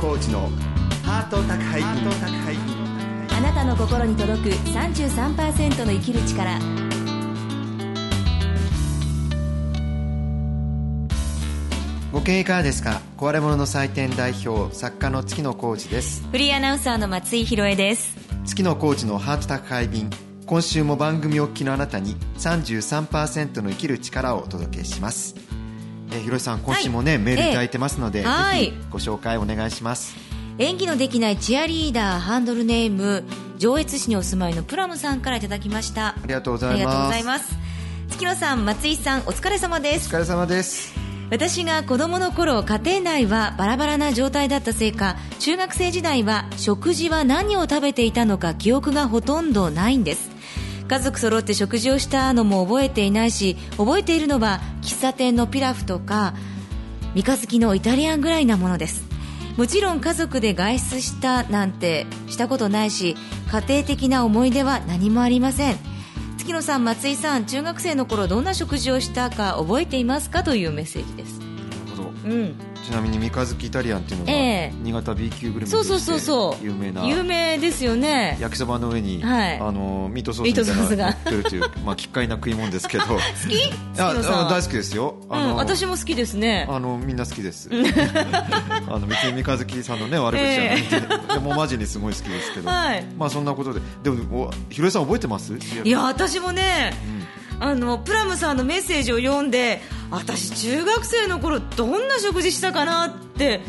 コーチのハート宅配。便あなたの心に届く33%の生きる力。ご機嫌いかがですか？壊れ物の祭典代表作家の月野浩二です。フリーアナウンサーの松井宏恵です。月野浩二のハート宅配便今週も番組お聞きのあなたに33%の生きる力をお届けしますえー、ひろいさん今週もね、メールいただいてますので、はい、ぜひご紹介お願いします。演技のできないチアリーダーハンドルネーム上越市にお住まいのプラムさんからいただきました。ありがとうございます。月野さん松井さんお疲れ様です。お疲れ様です。私が子供の頃家庭内はバラバラな状態だったせいか中学生時代は食事は何を食べていたのか記憶がほとんどないんです家族揃って食事をしたのも覚えていないし覚えているのは喫茶店のピラフとか三日月のイタリアンぐらいなものです。もちろん家族で外出したなんてしたことないし家庭的な思い出は何もありません。月野さん松井さん中学生の頃どんな食事をしたか覚えていますかというメッセージです。なるほど、うんちなみに三日月イタリアンっていうのが、えー、新潟 B 級グルメとして有名な有名ですよね。焼きそばの上に、はい、あのミートソースみたいなのが乗ってるという まあ奇怪な食い物ですけど。好き？あ大好きですよ。うん、私も好きですね。あのみんな好きです。あの別に三日月さんのね悪口じゃなくて、えー、でもマジにすごい好きですけど、はい、まあそんなことで。でもひろえさん覚えてます？いや私もね、うん、あのプラムさんのメッセージを読んで私中学生の頃どんな食事したかなって、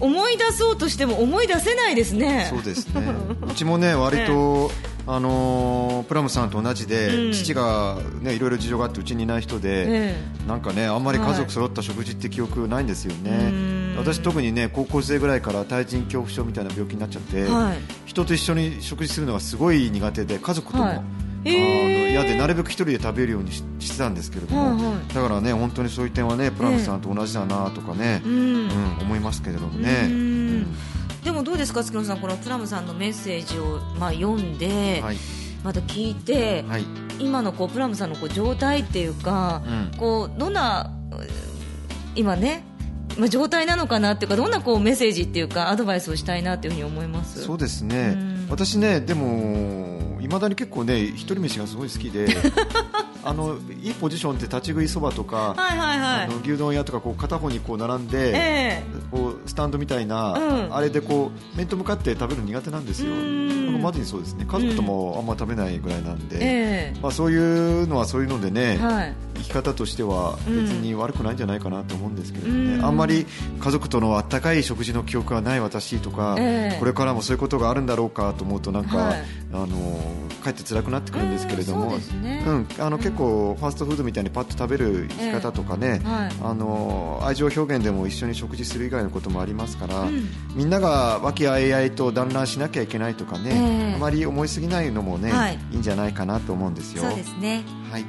思い出そうとしても思い出せないですね。そうですね。うちもね割と、あのー、プラムさんと同じで、うん、父が、ね、いろいろ事情があってうちにいない人で、えー、なんかねあんまり家族揃った食事って記憶ないんですよね、はい、私特にね高校生ぐらいから対人恐怖症みたいな病気になっちゃって、はい、人と一緒に食事するのがすごい苦手で家族とも、はいあの嫌でなるべく一人で食べるようにしてたんですけれども、はいはい、だからね本当にそういう点はねプラムさんと同じだなとかね、うん、うん、思いますけれどもね。うん。でもどうですか、月野さん、このプラムさんのメッセージを、まあ、読んで、はい、また聞いて、はい、今のこうプラムさんのこう状態っていうか、うん、こうどんな今ねまあ、状態なのかなっていうかどんなこうメッセージっていうかアドバイスをしたいなというふうに思います？そうですね、私ねでもいまだに結構ね一人飯がすごい好きで あのいいポジションって立ち食いそばとか、はいはいはい、あの牛丼屋とかこう片方にこう並んで、えー、こうスタンドみたいな、うん、あれでこう面と向かって食べるの苦手なんですよ。僕マジにそうですね。家族ともあんま食べないぐらいなんで、まあ、そういうのはそういうのでね、はい、生き方としては別に悪くないんじゃないかなと思うんですけれどね、うん、あんまり家族とのあったかい食事の記憶がない私とか、えー、これからもそういうことがあるんだろうかと思うとなんか、はい、あのかえって辛くなってくるんですけれども、ね、うん、あの結構ファーストフードみたいにパッと食べる生き方とかね、えーはい、あの愛情表現でも一緒に食事する以外のこともありますから、うん、みんなが和気あいあいと団らんしなきゃいけないとかね、えー、あまり思いすぎないのもね、はい、いいんじゃないかなと思うんですよ。そうですね。はい。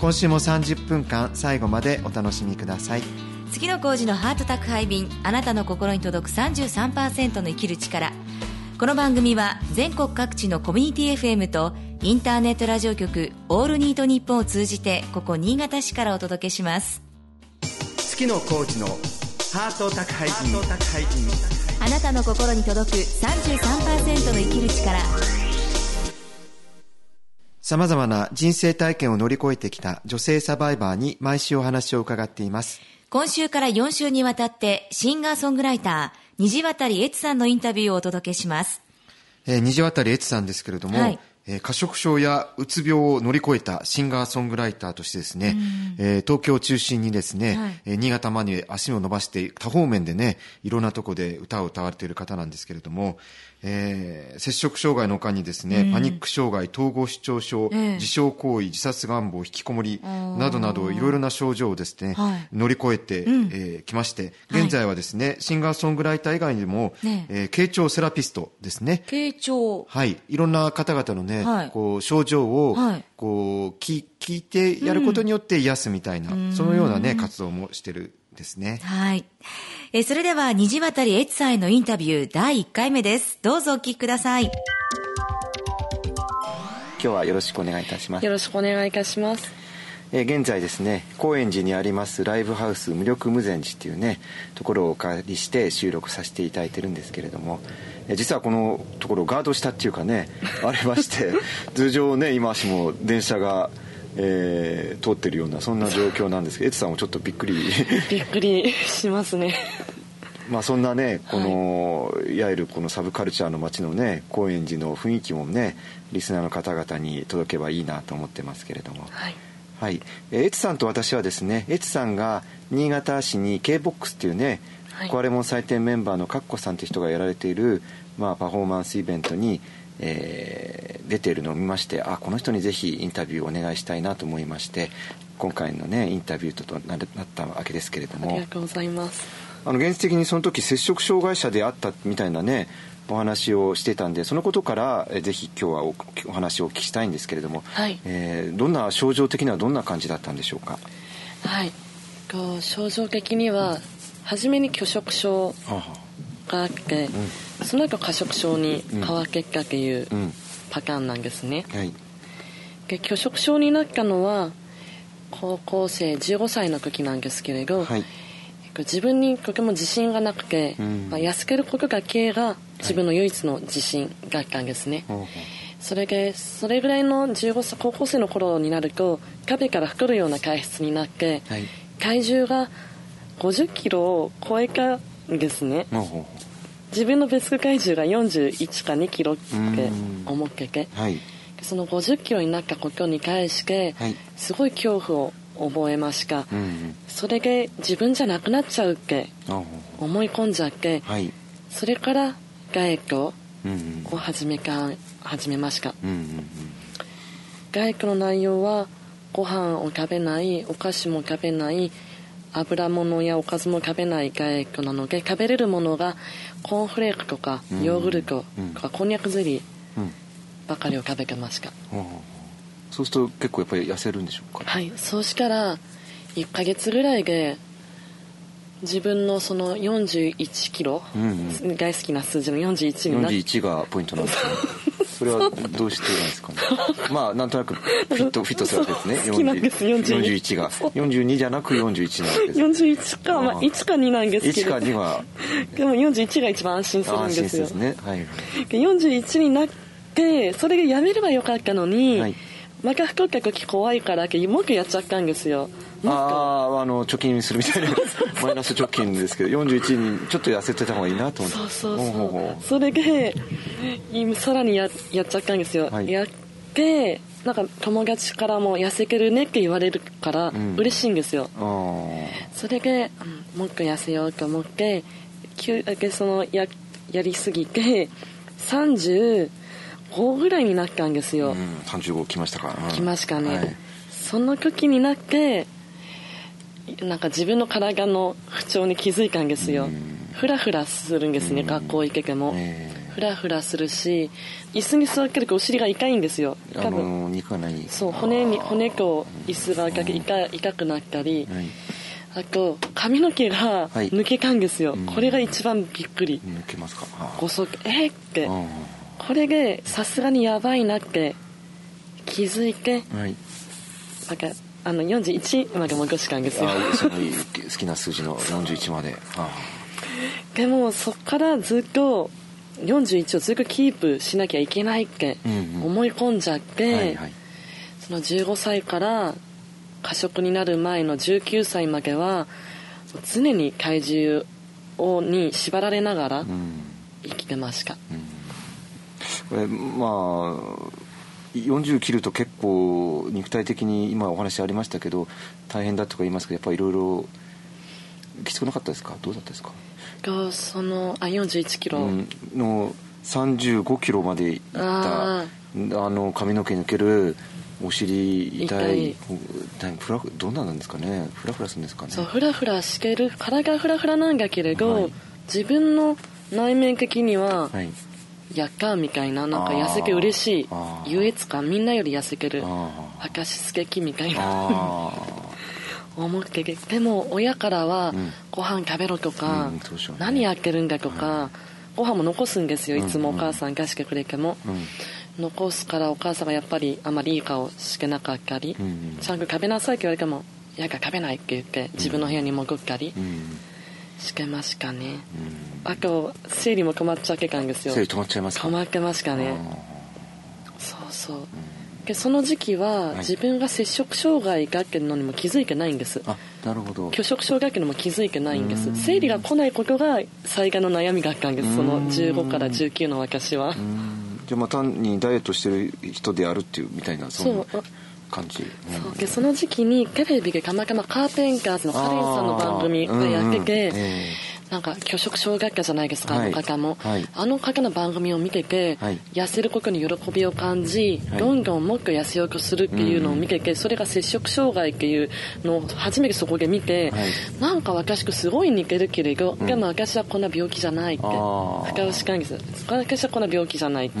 今週も30分間最後までお楽しみください。次の工事のハート宅配便あなたの心に届く33%の生きる力。この番組は全国各地のコミュニティ FM とインターネットラジオ局オールニートニッポンを通じてここ新潟市からお届けします。月野浩二のハート宅配便。あなたの心に届く33%の生きる力。さまざまな人生体験を乗り越えてきた女性サバイバーに毎週お話を伺っています。今週から4週にわたってシンガーソングライター虹渡悦さんのインタビューをお届けします。えー、虹渡悦さんですけれども、はい、えー、過食症やうつ病を乗り越えたシンガーソングライターとしてですね、えー、東京を中心にですね、はい、えー、新潟まで足を伸ばして多方面でね、いろんなとこで歌を歌われている方なんですけれども、えー、摂食障害の他にですね、うん、パニック障害、統合失調症、えー、自傷行為、自殺願望、引きこもりなどなどいろいろな症状をですね、はい、乗り越えてき、うん、えー、まして、現在はですね、はい、シンガーソングライター以外にも、ねえ。ー、傾聴セラピストですね。傾聴。はい。いろんな方々のね、はい、こう症状を、こう聞聞いてやることによって癒すみたいな、うん、そのようなね、活動もしてるですね。はい。えそれでは、虹渡り悦さんへのインタビュー第1回目です。どうぞお聞きください。今日はよろしくお願いいたします。よろしくお願いいたします。えー、現在ですね高円寺にありますライブハウス無力無前寺っていうねところをお借りして収録させていただいてるんですけれども、えー、実はこのところガードしたっていうかねありまして 通常ね今しも電車がえー、通ってるようなそんな状況なんですけどエツさんもちょっとびっくり。びっくりしますね。まあそんなねこの、はい、いわゆるこのサブカルチャーの街のね高円寺の雰囲気もねリスナーの方々に届けばいいなと思ってますけれども。はい。はい、エツさんと私はですねエツさんが新潟市に K-BOX っていうね、はい、コアレモン祭典メンバーのカッコさんという人がやられている、まあ、パフォーマンスイベントに、えー、出ているのを見ましてあこの人にぜひインタビューをお願いしたいなと思いまして今回のねインタビューとなったわけですけれども。ありがとうございます。あの現実的にその時摂食障害者であったみたいなねお話をしてたんでそのことからぜひ今日はおお話をお聞きしたいんですけれども、はい。えー、どんな症状的にはどんな感じだったんでしょうか？はい。こう症状的には初めに拒食症があって、うん、その後過食症に変わっていったというパターンなんですね、うんはい、で拒食症になったのは高校生15歳の時なんですけれど、はい。自分にとても自信がなくて、うん、まあ、痩せることだけが自分の唯一の自信だったんですね、はい、それでそれぐらいの15歳高校生の頃になると壁から太るような体質になって、はい、体重が50キロを超えたんですね、自分のベスト体重が41か2キロって思ってて、はい、その50キロになったことに対して、すごい恐怖を覚えました、うんうん、それで自分じゃなくなっちゃうっけ思い込んじゃって、はい、それからガエッを始めか始めました、うんうんうん、ガエッの内容はご飯を食べないお菓子も食べない油物やおかずも食べないガエックなので食べれるものがコーンフレークとかヨーグルトとかこんにゃくゼリーばかりを食べてました、うんそうすると結構やっぱり痩せるんでしょうか、はい。そうしたら1か月ぐらいで自分のその41キロ、うんうん、大好きな数字の41になって41がポイントなんですね それはどうしてなんですか？ねまあなんとなくフィットフィットするわけですね。好きなんです。41 41が。42じゃなく41なわけです。41か、まあ、1か2なんですけど。1か2は。でも41が一番安心するんですよ。安心ですね、はい、41になってそれがやめればよかったのに、はい。また太った時怖いからもう一回やっちゃったんですよあああの貯金するみたいな。マイナス貯金ですけど41にちょっと痩せてた方がいいなと思って。そうそうそう。それでさらにややっちゃったんですよ、はい、やってなんか友達からも痩せてるねって言われるから嬉しいんですよ、うん、それで、うん、もう一回痩せようと思ってそのややりすぎて30 5ぐらいになったんですよ、うん、35来ましたか、来ましたね、はい、その時になってなんか自分の体の不調に気づいたんですよ、ふらふらするんですね、学校行けても、ふらふらするし椅子に座ってるとお尻が痛いんですよ。多分、そう骨に骨と椅子が痛痛くなったり、はい。あと髪の毛が抜けたんですよ、はい、これが一番びっくり。抜けますか？ごそえー、って。これでさすがにやばいなって気づいて、はい、なんかあの41まで戻したんですよ。好きな数字の41まで。でもそっからずっと41をずっとキープしなきゃいけないって思い込んじゃって、その15歳から過食になる前の19歳までは常に体重をに縛られながら生きてました、うん。これまあ40切ると結構肉体的に今お話ありましたけど大変だとか言いますけどやっぱりいろいろきつくなかったですか？どうだったですか？がそのあ41キロ、うん、の35キロまでいった。あの髪の毛抜けるお尻痛いフラどんななんですかね？フラフラするんですかね？そうフラフラしてる。体がフラフラなんだけれど、はい、自分の内面的には、はいやったみたいななんか痩せて嬉しい優越感みんなより痩せてる明石すけきみたいな 思ってでも親からは、ご飯食べろとか、うんね、何やってるんだとか、ご飯も残すんですよいつもお母さんがしてくれても、残すからお母さんがやっぱりあまりいい顔してなかったり、うん、ちゃんと食べなさいって言われても「いや食べない」って言って自分の部屋に潜ったりしてましたね、うん、あと生理も止まっちゃってたんですよ。生理止まっちゃいますか？止まってましたね。そうそう、うん。でその時期は自分が摂食障害がってるのにも気づいてないんです。あなるほど。拒食障害ってのも気づいてないんです。生理が来ないことが最大の悩みがあったん。ですその15から19の私は。じゃあまあ単にダイエットしてる人であるっていうみたいな。そう感じ、うん、そう。でその時期にテレビでたまたまカーペンカーズのカレンさんの番組がやってて、うん。うんえーなんか拒食症学者じゃないですか、はい、あの方も、はい、あの方の番組を見てて、はい、痩せることに喜びを感じ、どんどんもっと痩せようとするっていうのを見てて、それが摂食障害っていうのを初めてそこで見て、なんか私とすごい似てるけれど、でも私はこんな病気じゃないって深尾しかんです。私はこんな病気じゃないって、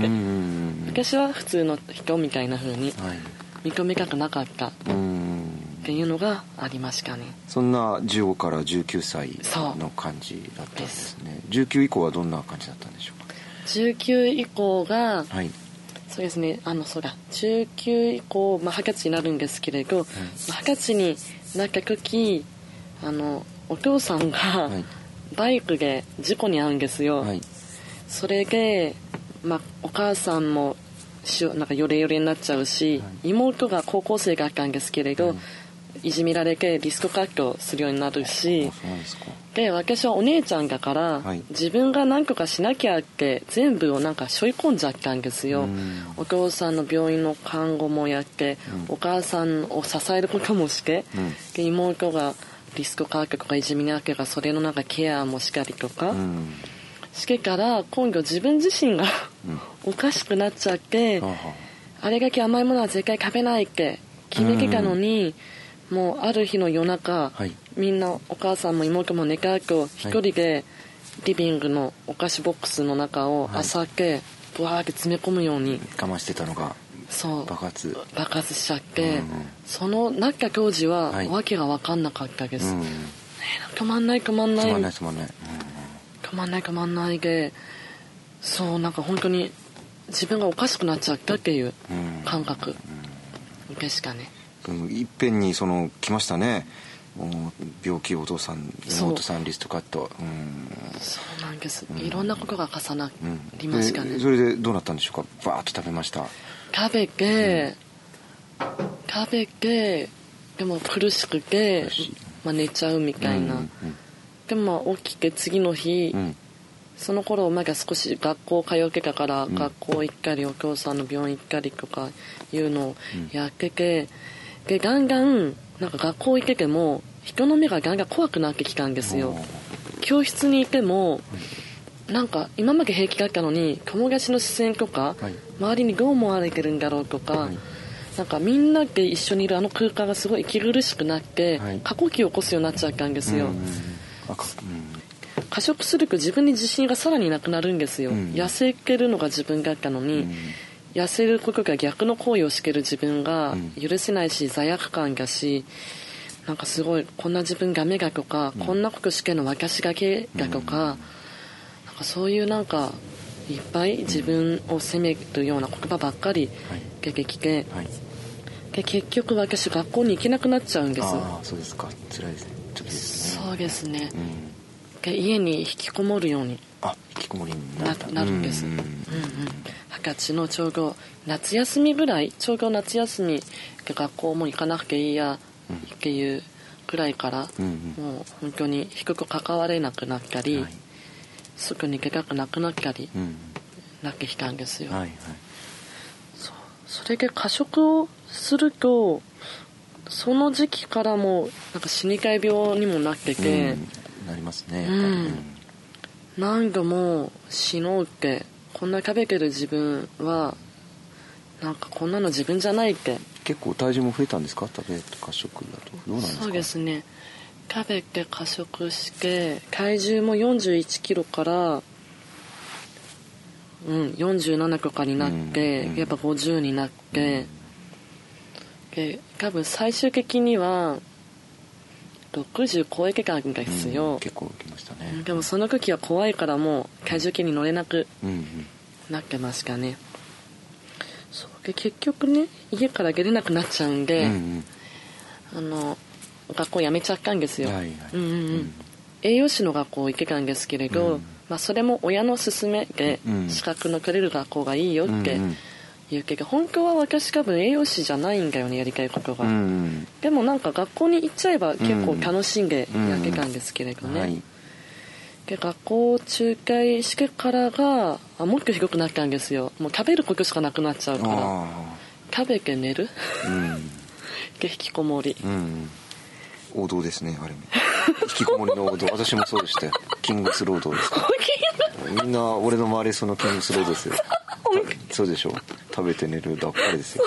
私は普通の人みたいな風に認めたくなかった。っていうのがありましたね。そんな15から19歳の感じだったんですね。19以降はどんな感じだったんでしょうか？19以降が、はい、そうですね。あのそうだ。19以降、まあ、二十歳になるんですけれど二十、歳になった時あのお父さんが、バイクで事故に遭うんですよ、はい、それで、まあ、お母さんもしなんかヨレヨレになっちゃうし、はい、妹が高校生があったんですけれど、い。じめられてリスク活動するようになるしで私はお姉ちゃんだから、はい、自分が何とかしなきゃって全部をなんか背負い込んじゃったんですよ。お父さんの病院の看護もやって、うん、お母さんを支えることもして、うん、で妹がリスク科学とかいじめにあってからそれのなんかケアもしたりとか、うん、してから今度自分自身がおかしくなっちゃって、あれだけ甘いものは絶対食べないって決めてたのに、もうある日の夜中、はい、みんなお母さんも妹も寝かく一人でリビングのお菓子ボックスの中を朝明けぶわーって詰め込むように我慢してたのがそう。爆発。爆発しちゃって、うんうん、そのなった当時は、はい、訳が分かんなかったです、うん、止まんない止まんない。止まんない止まんない、止まんない止まんないでそうなんか本当に自分がおかしくなっちゃったっていう感覚。でしたね、いっぺんにその来ましたね。病気お父さん妹さんリストカット。そうなんです、うん、いろんなことが重なりましたね、うん、それでどうなったんでしょうか？バーッと食べました。食べて、うん、食べてでも苦しくて、まあ、寝ちゃうみたいな、うんうん、でも起きて次の日、その頃まだ少し学校通ってたから、学校行ったりお父さんの病院行ったりとかいうのをやってて、でだんだんなんか学校行ってても人の目がだんだん怖くなってきたんですよ。教室にいてもなんか今まで平気だったのに友達の視線とか、はい、周りにどう思われてるんだろうとか、はい、なんかみんなで一緒にいるあの空間がすごい息苦しくなって、はい、過呼吸を起こすようになっちゃったんですよ、過食すると自分に自信がさらになくなるんですよ、痩せてるのが自分だったのに、痩せることが逆の行為をしてる自分が許せないし、罪悪感がしなんかすごいこんな自分が目がとか、こんなことしての私がけがとか,、なんかそういうなんかいっぱい自分を責めるような言葉ばっかり出てきて、で結局私学校に行けなくなっちゃうんです。ああそうですか。辛いですねそうですね、で家に引きこもるようにあ引きこもりにななるんです、うんうん、二十歳のちょうど夏休みぐらいちょうど夏休みで学校も行かなくていいやっていうぐらいから、うんうん、もう本当に低く関われなくなったり、はい、すぐに出たくなくなったり、なってきたんですよ、はいはい、そそれで過食をするとその時期からもなんか死にたい病にもなってて、うん、なりますねうん。何度も死のうってこんな食べてる自分はなんかこんなの自分じゃないって。結構体重も増えたんですか？食べ過食だと。どうなんですか？そうですね。食べて過食して体重も4 1キロからうん47とかになって、うんうん、やっぱ50になって、うん、で多分最終的には60超えてたんですよ、うん、結構きましたね。でもその時は怖いからもう体重計に乗れなくなってましたね、そうで結局ね家から出れなくなっちゃうんで、うんあの学校辞めちゃったんですよ、はいはい。うんうんうん。栄養士の学校行けたんですけれど、うん。まあ、それも親の勧めでうん資格の取れる学校がいいよってうんうん言うけど本当は私多分栄養士じゃないんだよねやりたいことが、うん。うんでもなんか学校に行っちゃえば結構楽しんでやってたんですけれどね、はい。で学校仲介してからがあもっとひどくなったんですよ。もう食べることしかなくなっちゃうから。あ食べて寝る？あうん。で引きこもり。うん。王道ですねあれも。引きこもりの王道。私もそうでしたよ。キングスロードです。からみんな俺の周りそのキングスロードですよそうでしょ食べて寝るばっかりですよ。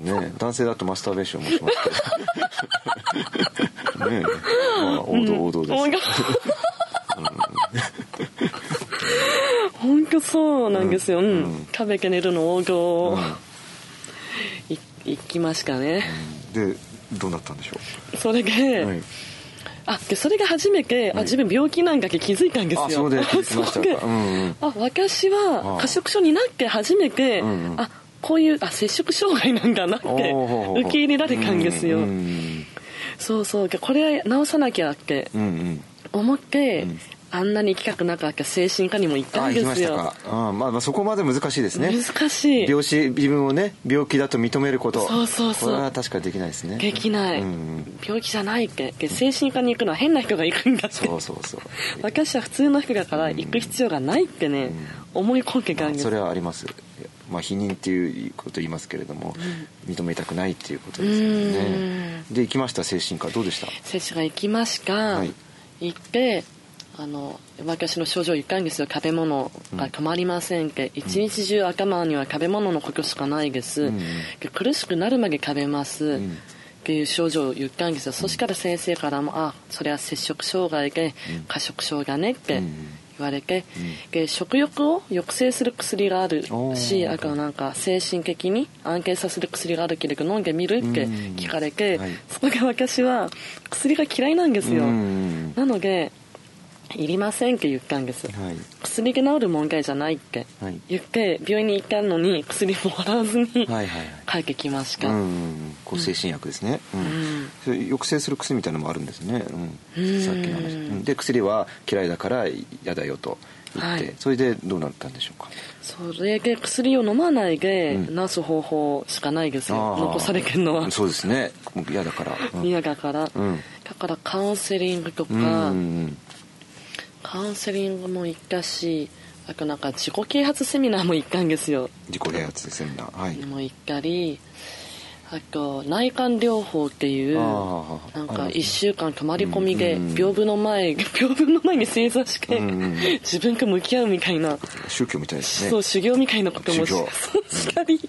ねえ。男性だとマスターベーションもしますけど。ねえ。まあ王道王道です、本当本当そうなんですよ、うん。うん。食べて寝るの王道。を、い行きましたね、でどうなったんでしょそれで、う、はい、あでそれが初めて、あ自分病気なんだけ気づいたんですよ。あそうで気づきましたか？そうんうん。あ私はあ。過食症になって初めて、うんうん。あこういうあ摂食障害なんだなって受け入れられたんですよ、うんうんそうそうこれ直さなきゃって思って、うんあんなに行きたくなかった精神科にも行ったあ行きまんですよしたか。あまあまあそこまで難しいですね。難しい。病死自分をね病気だと認めること。そうそうそう。これは確かにできないですね。できない、うんうん。病気じゃないって。で精神科に行くのは変な人が行くんだって。そうそうそう。私は普通の人だから行く必要がないってね、思い込んでたんです。それはあります。まあ否認っていうこと言いますけれども、認めたくないっていうことですよね。で行きました精神科。どうでした？接種が行きました、はい。行ってあの私の症状言ったんですよ食べ物が止まりませんって、一日中頭には食べ物のことしかないです、うん。で苦しくなるまで食べます、ん。っていう症状を言ったんですよ、そしたら先生からも「あそれは摂食障害で過食症だね」ってうん。言われて、で食欲を抑制する薬があるしあとなんか精神的に安定させる薬があるけれど飲んでみるって聞かれて、うんはい。そこで私は薬が嫌いなんですよ、うん。なのでいりませんって言ったんです、はい薬で治る問題じゃないってはい。言って病院に行ったのに薬もらわずにはいはいはい。帰ってきました、うんうん抗精神薬ですね、うん。ん。それ抑制する薬みたいなのもあるんですね、うん。うん。さっきの話。うん。で薬は嫌いだから嫌だよと言って、はい。それでどうなったんでしょうか？それで薬を飲まないでうん。治す方法しかないですよ、あー。残されてるのは。そうですね。嫌だから、うん。嫌だから、うん。だからカウンセリングとか、うんうんカウンセリングも行ったしあとなんか自己啓発セミナーも行ったんですよ。自己啓発セミナーはい。も行ったりあと内観療法っていうなんかありますね。1週間泊まり込みでうん屏風の前 屏風の前に正座して自分と向き合うみたいな。宗教みたいですね。そう修行みたいなこともし修行。そうしたり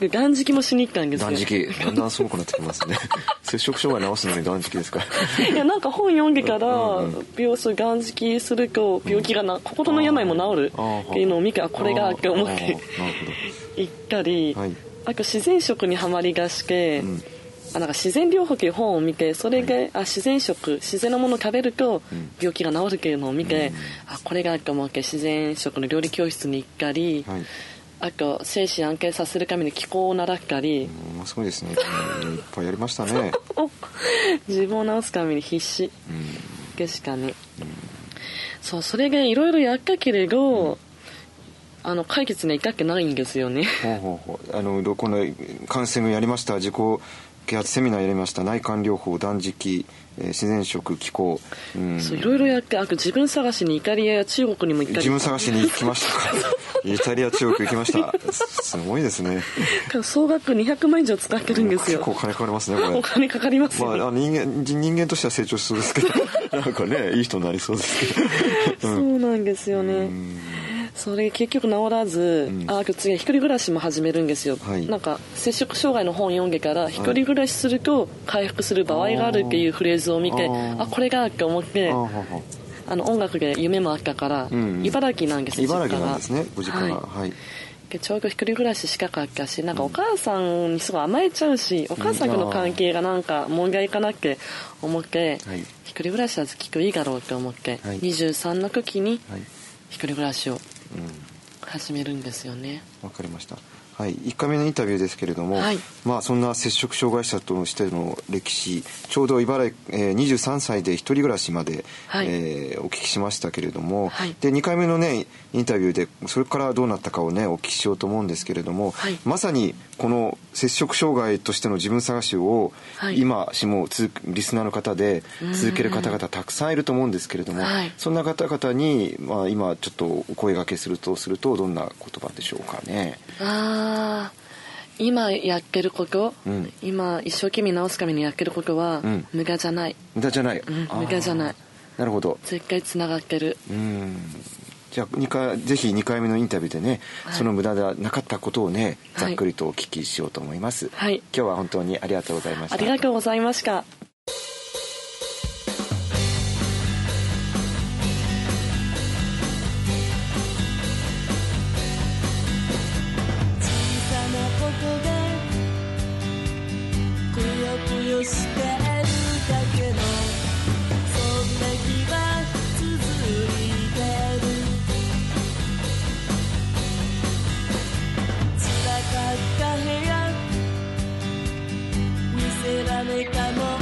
で断食もしに行ったんですよ。断食。だんだんすごくなってきますね。摂食障害治すのに断食ですから。いやなんか本読んでから病巣断食すると病気がな心の病も治るっていうのを見てあこれがって思って行ったり、はいあと自然食にはまりがして、ん。あなんか自然療法という本を見てそれで、あ自然食自然のものを食べるとん。病気が治るっていうのを見て、あこれがと思って自然食の料理教室に行ったり、はい。あと精神安定させるために気候を習ったり、うんすごいですね。うんいっぱいやりましたね。自分を治すために必死。うん。でしたね、そうそれでいろいろやったけれど、あの解決には至ってないんですよね。ほうほうほう。あのこのカウンセリングやりました自己啓発セミナーやりました内観療法断食、えー自然食気候、うん、そういろいろやってあと自分探しにイタリアや中国にも行ったり。自分探しに行きましたか？イタリア中国行きました。すすごいですね。総額200万以上使ってるんですよ。結構お金かかりますねこれ。お金かかりますよ、まあ、人間人間としては成長しそうですけど。なんかねいい人になりそうですけど。そうなんですよね、それ結局治らず、ああと次は一人暮らしも始めるんですよ、はい。なんか摂食障害の本読んでから一人暮らしすると回復する場合があるっていうフレーズを見てあー。あこれがって思ってあの音楽で夢もあったから、ん茨城なんですよ茨城なんですねご実家が。はい。はい、でちょうど一人暮らししかかったしなんかお母さんにすごい甘えちゃうしお母さんとの関係がなんか問題かなって思って、はい。一人暮らしはきっといいだろうって思って、はい。23の時にはい。一人暮らしをうん始めるんですよね。わかりましたはい、1回目のインタビューですけれども、はい、まあ、そんな摂食障害者としての歴史ちょうど茨城、えー、23歳で一人暮らしまで、はい、えー、お聞きしましたけれども、はい、で2回目のねインタビューでそれからどうなったかをねお聞きしようと思うんですけれども、はい、まさにこの摂食障害としての自分探しを、今しもリスナーの方で続ける方々たくさんいると思うんですけれども、そんな方々に、まあ、今ちょっとお声がけするとするとどんな言葉でしょうかね。あ今やってること、うん、今一生懸命直すためにやってることは、うん、無駄じゃない。無駄じゃない、うん、無駄じゃない。なるほど。絶対つながってる。うん。じゃあ2回ぜひ2回目のインタビューでね、はい、その無駄ではなかったことをねざっくりとお聞きしようと思います、はい、今日は本当にありがとうございました。ありがとうございました avec amour.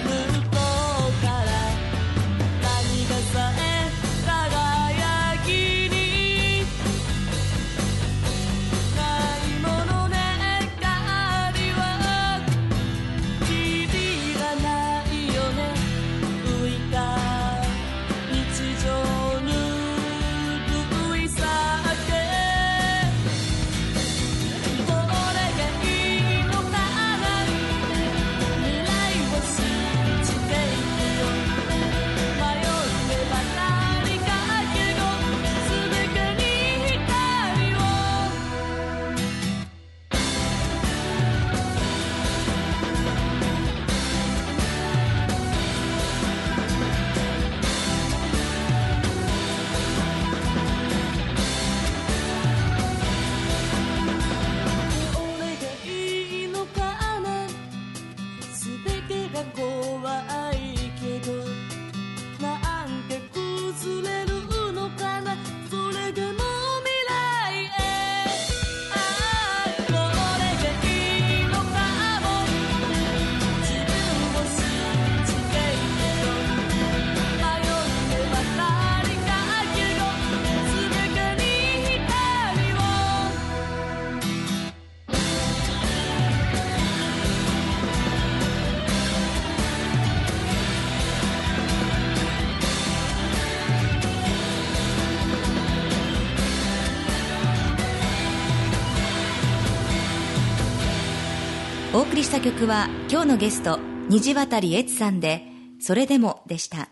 りした曲は今日のゲスト虹渡悦さんで「それでも」でした。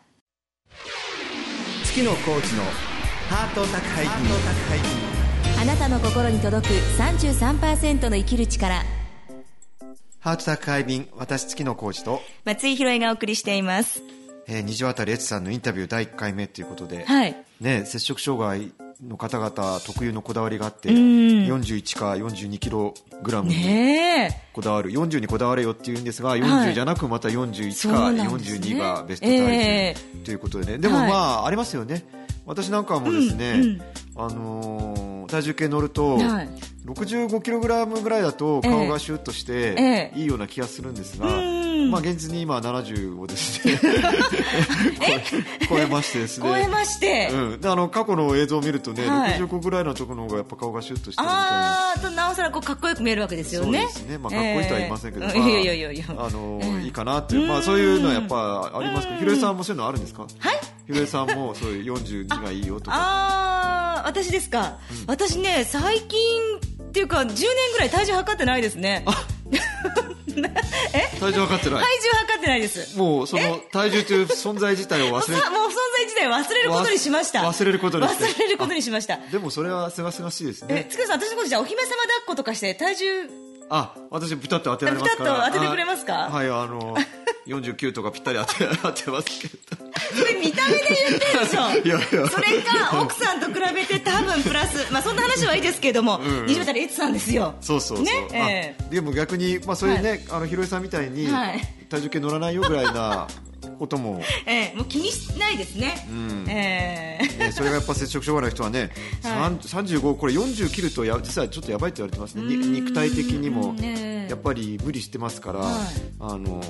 月野コーチのハート宅配便。あなたの心に届く33%の生きる力。ハート宅配便私月野コーチと。松井宏恵がお送りしています。えー、虹渡悦さんのインタビュー第1回目ということで、はい、ね、摂食障害の方々特有のこだわりがあって、うん、41か42キログラムにこだわる、ね、40にこだわれよって言うんですが40じゃなくまた41か42がベスト体重ということでね、でもまあ、ありますよね。私なんかもですね、うんうん、あのー、体重計乗ると、はい、65キログラムぐらいだと顔がシュッとしていいような気がするんですが、えーまあ現実に今70をですね。超えましてですね。超えまして、うん、であの過去の映像を見るとね、はい、65ぐらいの男の方がやっぱ顔がシュッとしてるみたいな。ああなおさらこうかっこよく見えるわけですよね。そうですね、まあ、かっこいいとは言いませんけど、えーまあ、いやいやいやいや。あの、いいかなって。いう、まあ、そういうのはやっぱありますけどひろえさんもそういうのあるんですか？はい。ひろえさんもそういう42がいいよとか。ああ私ですか、うん、私ね最近っていうか10年ぐらい体重測ってないですね。え 体重測ってない？体重測ってないです。もうその体重という存在自体を忘れ もう存在自体を忘れることにしました。忘れることに忘れることにしました。でもそれはすがすがしいですね。えつくさん私のことじゃお姫様抱っことかして体重あ私豚って当てられますから。豚と当ててくれますか？はいあの49とかぴったり当て 当てますけど。それ見た目で言ってるでしょ？いやいや。それか奥さんと比べて多分プラス。まあそんな話はいいですけども、うん、西畑エツさんですよ。そうそうね？えー、でも逆に、まあ、そういうね、はい、あのひろえさんみたいに、体重計乗らないよぐらいなことも、ええ、もう気にしないですね、うん。えー、ね、それがやっぱ摂食障害の人はね、はい、35これ40切るとや実はちょっとやばいって言われてますね。肉体的にもやっぱり無理してますから、はい、あの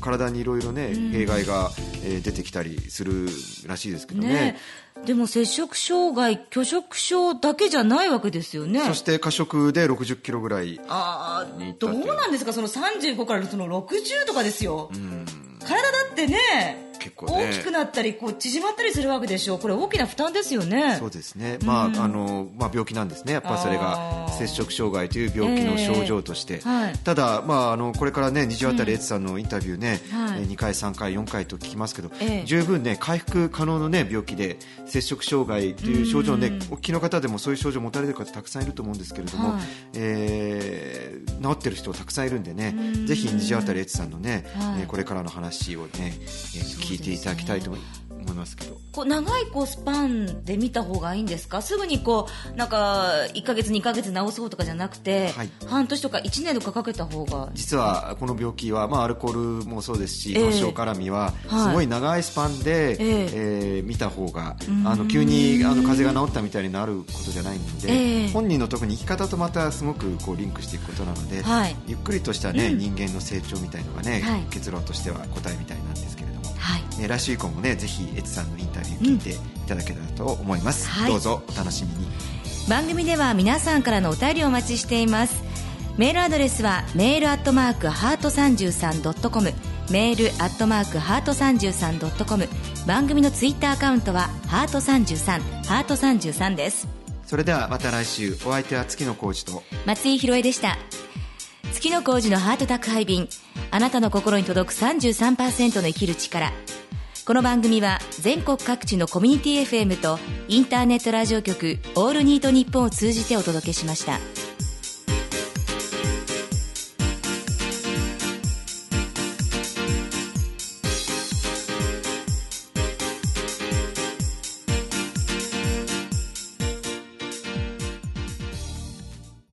体にいろいろね弊害が、えー、出てきたりするらしいですけどね。ねでも摂食障害拒食症だけじゃないわけですよね。そして過食で60キロぐらい。ああどうなんですか？その35からその60とかですよ、うん体だってね。結構、ね、大きくなったりこう縮まったりするわけでしょう。これ大きな負担ですよね。そうですね、まあ、うん、あのまあ、病気なんですね。やっぱそれが摂食障害という病気の症状として、えー。はい、ただ、まあ、あのこれからね虹渡悦さんのインタビューね、うんはい、2回3回4回と聞きますけど、えー、十分ね回復可能のね病気で摂食障害という症状ね、お聞きの方でもそういう症状を持たれる方たくさんいると思うんですけれども、はい、えー、治ってる人たくさんいるんでねぜひ虹渡悦さんのね、はい、これからの話をね、えー、聞いていただきたいと思います。けど。こう長いこうスパンで見た方がいいんですか？すぐにこうなんか1か月2か月治そうとかじゃなくて、はい、半年とか1年とかかけた方が。実はこの病気は、まあ、アルコールもそうですし炎症絡みはすごい長いスパンで、えー、えー、見た方があの急にあの風邪が治ったみたいになることじゃないので、えー、本人の特に生き方とまたすごくこうリンクしていくことなので、はい、ゆっくりとしたね、うん、人間の成長みたいのがね、はい、結論としては答えみたいなんですけれども、はいね、来週以降もねぜひエツさんのインタビュー聞いていただけたらと思います、うん、どうぞお楽しみに。番組では皆さんからのお便りをお待ちしています。メールアドレスはメールアットマークハート 33.com メールアットマークハート 33.com 番組のツイッターアカウントはハート33ハート33です。それではまた来週お相手は月野浩二と。松井宏恵でした。月野浩二のハート宅配便。あなたの心に届く33%の生きる力この番組は全国各地のコミュニティ FM とインターネットラジオ局オールニートニッポンを通じてお届けしました。